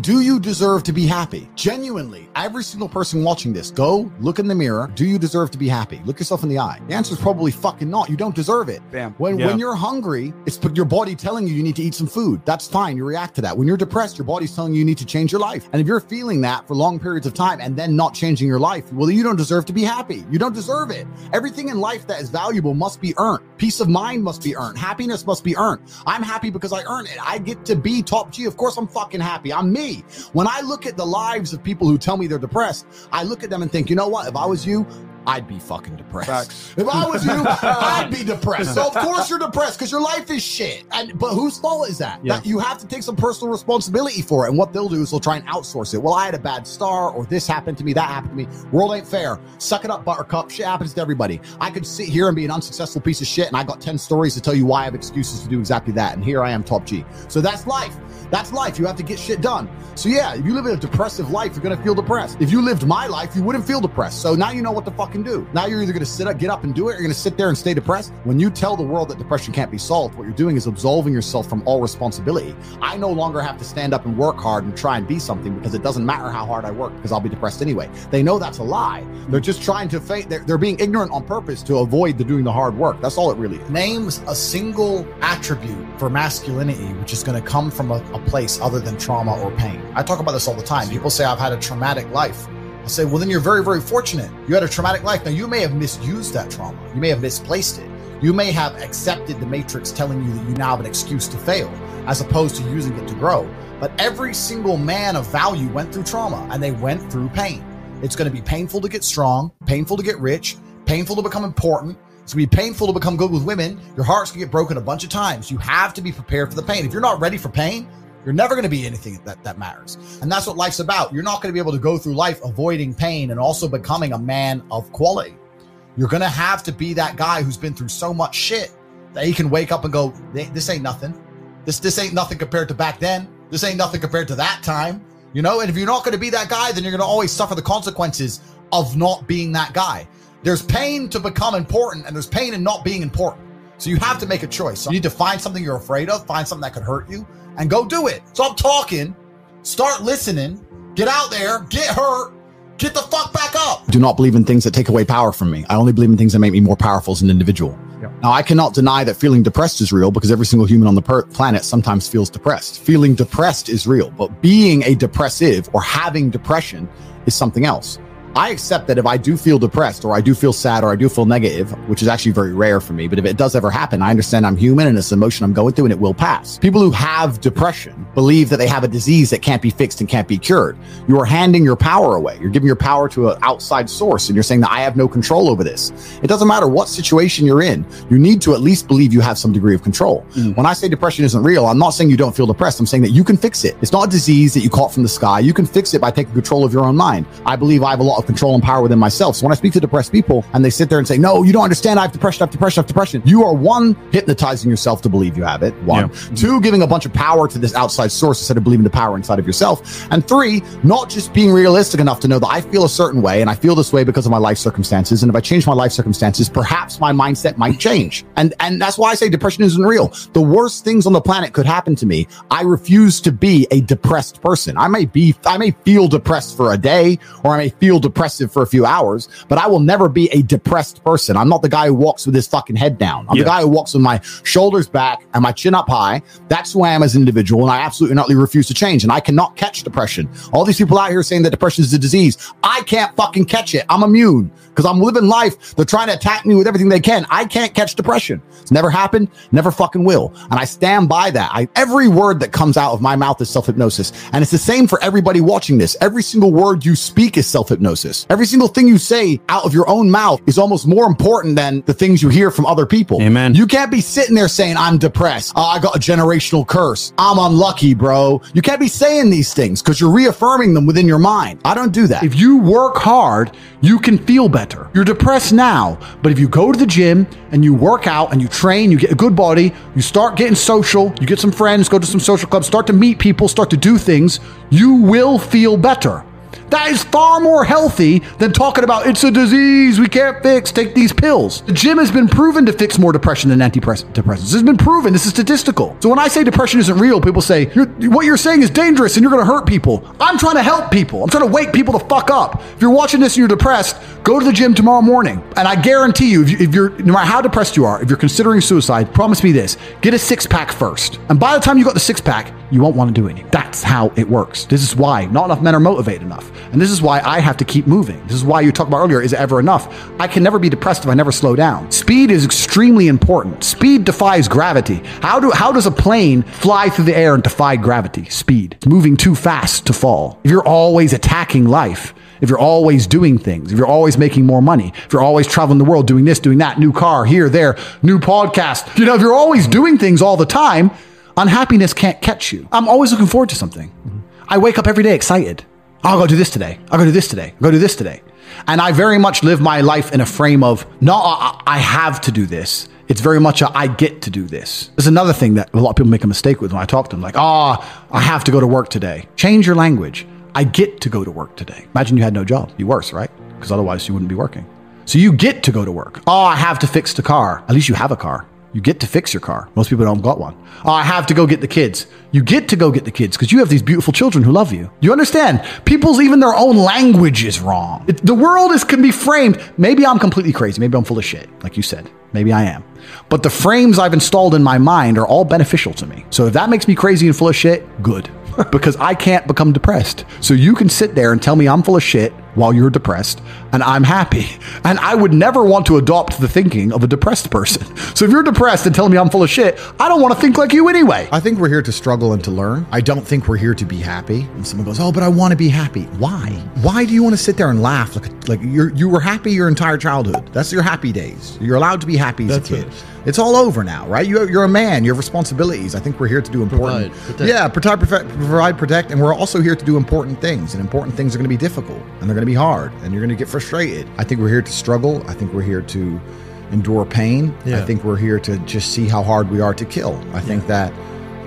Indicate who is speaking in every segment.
Speaker 1: Do you deserve to be happy? Genuinely, every single person watching this, go look in the mirror. Do you deserve to be happy? Look yourself in the eye. The answer is probably fucking not. You don't deserve it.
Speaker 2: Bam.
Speaker 1: When
Speaker 2: Yeah.
Speaker 1: when you're hungry, it's your body telling you you need to eat some food. That's fine. You react to that. When you're depressed, your body's telling you you need to change your life. And if you're feeling that for long periods of time and then not changing your life, well, you don't deserve to be happy. You don't deserve it. Everything in life that is valuable must be earned. Peace of mind must be earned. Happiness must be earned. I'm happy because I earn it. I get to be top G. Of course, I'm fucking happy. I'm me. When I look at the lives of people who tell me they're depressed, I look at them and think, you know what? If I was you, I'd be fucking depressed.
Speaker 2: Facts.
Speaker 1: If I was you, I'd be depressed. So of course you're depressed because your life is shit. And but whose fault is that?
Speaker 2: Yeah.
Speaker 1: That you have to take some personal responsibility for it. And what they'll do is they'll try and outsource it. Well, I had a bad star, or this happened to me, that happened to me. World ain't fair. Suck it up, buttercup. Shit happens to everybody. I could sit here and be an unsuccessful piece of shit, and I got 10 stories to tell you why I have excuses to do exactly that. And here I am, top G. So that's life. That's life. You have to get shit done. So yeah, if you live in a depressive life, you're gonna feel depressed. If you lived my life, you wouldn't feel depressed. So now you know what to fucking do. Now you're either gonna sit up, get up and do it, or you're gonna sit there and stay depressed. When you tell the world that depression can't be solved, what you're doing is absolving yourself from all responsibility. I no longer have to stand up and work hard and try and be something because it doesn't matter how hard I work because I'll be depressed anyway. They know that's a lie. They're just trying to fake. They're, they're being ignorant on purpose to avoid the doing the hard work. That's all it really is.
Speaker 3: names a single attribute for masculinity which is going to come from a, a place other than trauma or pain. I talk about this all the time. People say I've had a traumatic life. I say, well, then you're very, very fortunate. You had a traumatic life. Now, you may have misused that trauma. You may have misplaced it. You may have accepted the matrix telling you that you now have an excuse to fail, as opposed to using it to grow. But every single man of value went through trauma and they went through pain. It's going to be painful to get strong, painful to get rich, painful to become important. It's going to be painful to become good with women. Your heart's going to get broken a bunch of times. You have to be prepared for the pain. If you're not ready for pain, you're never going to be anything that, that matters. And that's what life's about. You're not going to be able to go through life avoiding pain and also becoming a man of quality. You're going to have to be that guy who's been through so much shit that he can wake up and go, this ain't nothing. This, this ain't nothing compared to back then. This ain't nothing compared to that time. You know, and if you're not going to be that guy, then you're going to always suffer the consequences of not being that guy. There's pain to become important, and there's pain in not being important. So you have to make a choice. So you need to find something you're afraid of, find something that could hurt you, and go do it. Stop talking, start listening, get out there, get hurt, get the fuck back up.
Speaker 1: do not believe in things that take away power from me. I only believe in things that make me more powerful as an individual.
Speaker 2: Yep.
Speaker 1: Now, I cannot deny that feeling depressed is real because every single human on the per- planet sometimes feels depressed. Feeling depressed is real, but being a depressive or having depression is something else. I accept that if I do feel depressed or I do feel sad or I do feel negative, which is actually very rare for me, but if it does ever happen, I understand I'm human and it's an emotion I'm going through and it will pass. People who have depression believe that they have a disease that can't be fixed and can't be cured. You are handing your power away. You're giving your power to an outside source and you're saying that I have no control over this. It doesn't matter what situation you're in. You need to at least believe you have some degree of control.
Speaker 2: Mm.
Speaker 1: When I say depression isn't real, I'm not saying you don't feel depressed. I'm saying that you can fix it. It's not a disease that you caught from the sky. You can fix it by taking control of your own mind. I believe I have a lot of control and power within myself. So when I speak to depressed people and they sit there and say, no, you don't understand. I have depression, I have depression, I have depression. You are one, hypnotizing yourself to believe you have it. One, two, giving a bunch of power to this outside source instead of believing the power inside of yourself. And three, not just being realistic enough to know that I feel a certain way and I feel this way because of my life circumstances. And if I change my life circumstances, perhaps my mindset might change. And, and that's why I say depression isn't real. The worst things on the planet could happen to me. I refuse to be a depressed person. I may be, I may feel depressed for a day or I may feel depressive for a few hours, but I will never be a depressed person. I'm not the guy who walks with his fucking head down. I'm
Speaker 2: Yeah.
Speaker 1: the guy who walks with my shoulders back and my chin up high. That's who I am as an individual. And I absolutely utterly refuse to change. And I cannot catch depression. All these people out here saying that depression is a disease. I can't fucking catch it. I'm immune because I'm living life. They're trying to attack me with everything they can. I can't catch depression. It's never happened, never fucking will. And I stand by that. I, every word that comes out of my mouth is self hypnosis. And it's the same for everybody watching this. Every single word you speak is self hypnosis. Every single thing you say out of your own mouth is almost more important than the things you hear from other people.
Speaker 2: Amen.
Speaker 1: You can't be sitting there saying, I'm depressed. Oh, I got a generational curse. I'm unlucky, bro. You can't be saying these things because you're reaffirming them within your mind. I don't do that.
Speaker 4: If you work hard, you can feel better. You're depressed now, but if you go to the gym and you work out and you train, you get a good body, you start getting social, you get some friends, go to some social clubs, start to meet people, start to do things, you will feel better. That is far more healthy than talking about it's a disease we can't fix, take these pills. The gym has been proven to fix more depression than antidepressants. It's been proven. This is statistical. So when I say depression isn't real, people say, you're, what you're saying is dangerous and you're going to hurt people. I'm trying to help people. I'm trying to wake people the fuck up. If you're watching this and you're depressed, go to the gym tomorrow morning. And I guarantee you, if, you, are no matter how depressed you are, if you're considering suicide, promise me this: get a six pack first. And by the time you got the six pack, you won't want to do anything. That's how it works. This is why not enough men are motivated enough. And this is why I have to keep moving. This is why you talked about earlier is it ever enough? I can never be depressed if I never slow down. Speed is extremely important. Speed defies gravity. How do how does a plane fly through the air and defy gravity? Speed. Moving too fast to fall. If you're always attacking life, if you're always doing things, if you're always making more money, if you're always traveling the world doing this, doing that, new car, here, there, new podcast, you know, if you're always doing things all the time, unhappiness can't catch you. I'm always looking forward to something. I wake up every day excited. I'll go do this today. I'll go do this today. I'll go do this today. And I very much live my life in a frame of, no, I have to do this. It's very much a, I get to do this. There's another thing that a lot of people make a mistake with when I talk to them, like, oh, I have to go to work today. Change your language. I get to go to work today. Imagine you had no job. Be worse, right? Because otherwise you wouldn't be working. So you get to go to work. Oh, I have to fix the car. At least you have a car. You get to fix your car. Most people don't got one. Oh, I have to go get the kids. You get to go get the kids because you have these beautiful children who love you. You understand? People's even their own language is wrong. It, the world is can be framed. Maybe I'm completely crazy. Maybe I'm full of shit, like you said. Maybe I am. But the frames I've installed in my mind are all beneficial to me. So if that makes me crazy and full of shit, good. because I can't become depressed. So you can sit there and tell me I'm full of shit while you're depressed and I'm happy. And I would never want to adopt the thinking of a depressed person. So if you're depressed and telling me I'm full of shit, I don't want to think like you anyway.
Speaker 1: I think we're here to struggle and to learn. I don't think we're here to be happy. And someone goes, "Oh, but I want to be happy." Why? Why do you want to sit there and laugh like like you you were happy your entire childhood? That's your happy days. You're allowed to be happy as That's a kid. It. It's all over now, right? You, you're a man. You have responsibilities. I think we're here to do important. Provide, protect. Yeah, provide, provide, protect, and we're also here to do important things. And important things are going to be difficult, and they're going to be hard, and you're going to get frustrated. I think we're here to struggle. I think we're here to endure pain. Yeah. I think we're here to just see how hard we are to kill. I think that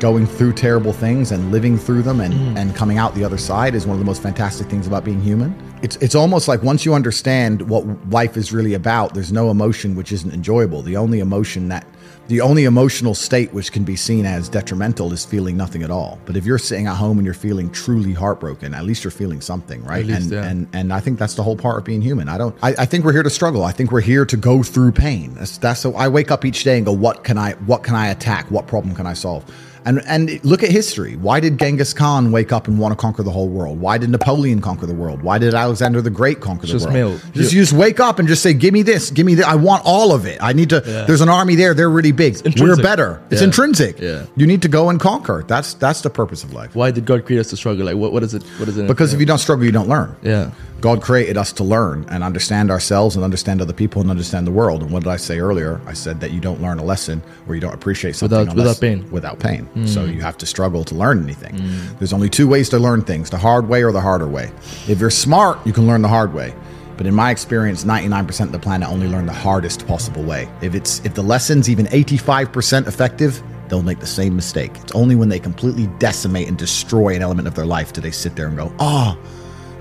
Speaker 1: going through terrible things and living through them and, mm. and coming out the other side is one of the most fantastic things about being human. It's it's almost like once you understand what life is really about, there's no emotion which isn't enjoyable. The only emotion that the only emotional state which can be seen as detrimental is feeling nothing at all. But if you're sitting at home and you're feeling truly heartbroken, at least you're feeling something, right? Least, and, yeah. and and I think that's the whole part of being human. I don't. I, I, think we're here to struggle. I think we're here to go through pain. That's that's. So I wake up each day and go, what can I what can I attack? What problem can I solve? And and look at history. Why did Genghis Khan wake up and want to conquer the whole world? Why did Napoleon conquer the world? Why did Alexander the Great conquer the just world? Just you just wake up and just say, "Give me this, give me that. I want all of it. I need to." Yeah. There's an army there. They're really big. We're better. It's yeah. intrinsic. Yeah. You need to go and conquer. That's that's the purpose of life.
Speaker 2: Why did God create us to struggle? Like, what what is it? What is it?
Speaker 1: Because if you don't struggle, you don't learn.
Speaker 2: Yeah.
Speaker 1: God created us to learn and understand ourselves and understand other people and understand the world. And what did I say earlier? I said that you don't learn a lesson or you don't appreciate something
Speaker 2: without, without pain.
Speaker 1: Without pain. Mm. So you have to struggle to learn anything. Mm. There's only two ways to learn things: the hard way or the harder way. If you're smart, you can learn the hard way. But in my experience, 99% of the planet only learn the hardest possible way. If it's if the lesson's even 85% effective, they'll make the same mistake. It's only when they completely decimate and destroy an element of their life do they sit there and go, "Oh."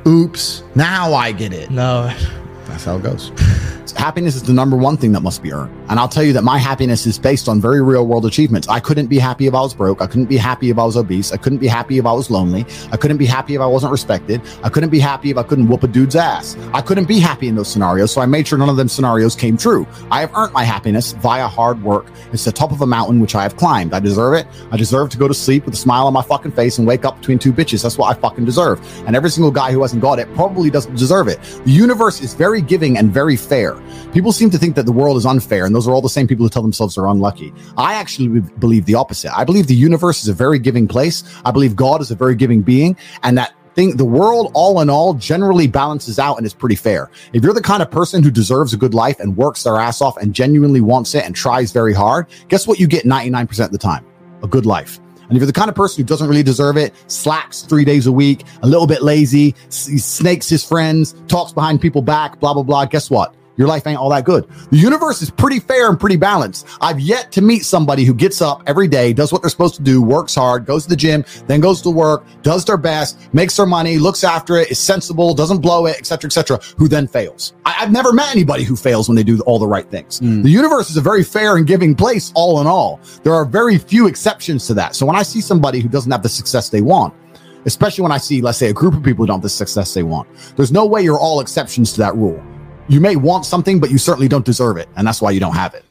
Speaker 1: Oops, now I get it.
Speaker 2: No.
Speaker 1: That's how it goes. happiness is the number one thing that must be earned. And I'll tell you that my happiness is based on very real world achievements. I couldn't be happy if I was broke. I couldn't be happy if I was obese. I couldn't be happy if I was lonely. I couldn't be happy if I wasn't respected. I couldn't be happy if I couldn't whoop a dude's ass. I couldn't be happy in those scenarios. So I made sure none of them scenarios came true. I have earned my happiness via hard work. It's the top of a mountain which I have climbed. I deserve it. I deserve to go to sleep with a smile on my fucking face and wake up between two bitches. That's what I fucking deserve. And every single guy who hasn't got it probably doesn't deserve it. The universe is very giving and very fair. People seem to think that the world is unfair, and those are all the same people who tell themselves they're unlucky. I actually believe the opposite. I believe the universe is a very giving place. I believe God is a very giving being, and that thing, the world, all in all, generally balances out and is pretty fair. If you're the kind of person who deserves a good life and works their ass off and genuinely wants it and tries very hard, guess what you get 99% of the time? A good life. And if you're the kind of person who doesn't really deserve it, slacks three days a week, a little bit lazy, snakes his friends, talks behind people back, blah, blah, blah, guess what? Your life ain't all that good. The universe is pretty fair and pretty balanced. I've yet to meet somebody who gets up every day, does what they're supposed to do, works hard, goes to the gym, then goes to work, does their best, makes their money, looks after it, is sensible, doesn't blow it, etc., etc., who then fails. I, have never met anybody who fails when they do all the right things. Mm. The universe is a very fair and giving place, all in all. There are very few exceptions to that. So when I see somebody who doesn't have the success they want, especially when I see, let's say, a group of people who don't have the success they want, there's no way you're all exceptions to that rule you may want something, but you certainly don't deserve it. And that's why you don't have it.